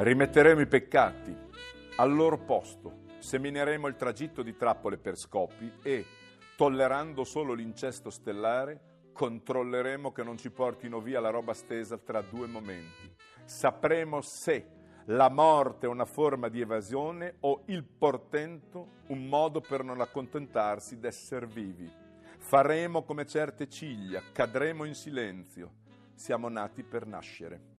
Rimetteremo i peccati al loro posto, semineremo il tragitto di trappole per scopi e, tollerando solo l'incesto stellare, controlleremo che non ci portino via la roba stesa tra due momenti. Sapremo se la morte è una forma di evasione o il portento un modo per non accontentarsi d'essere vivi. Faremo come certe ciglia, cadremo in silenzio. Siamo nati per nascere.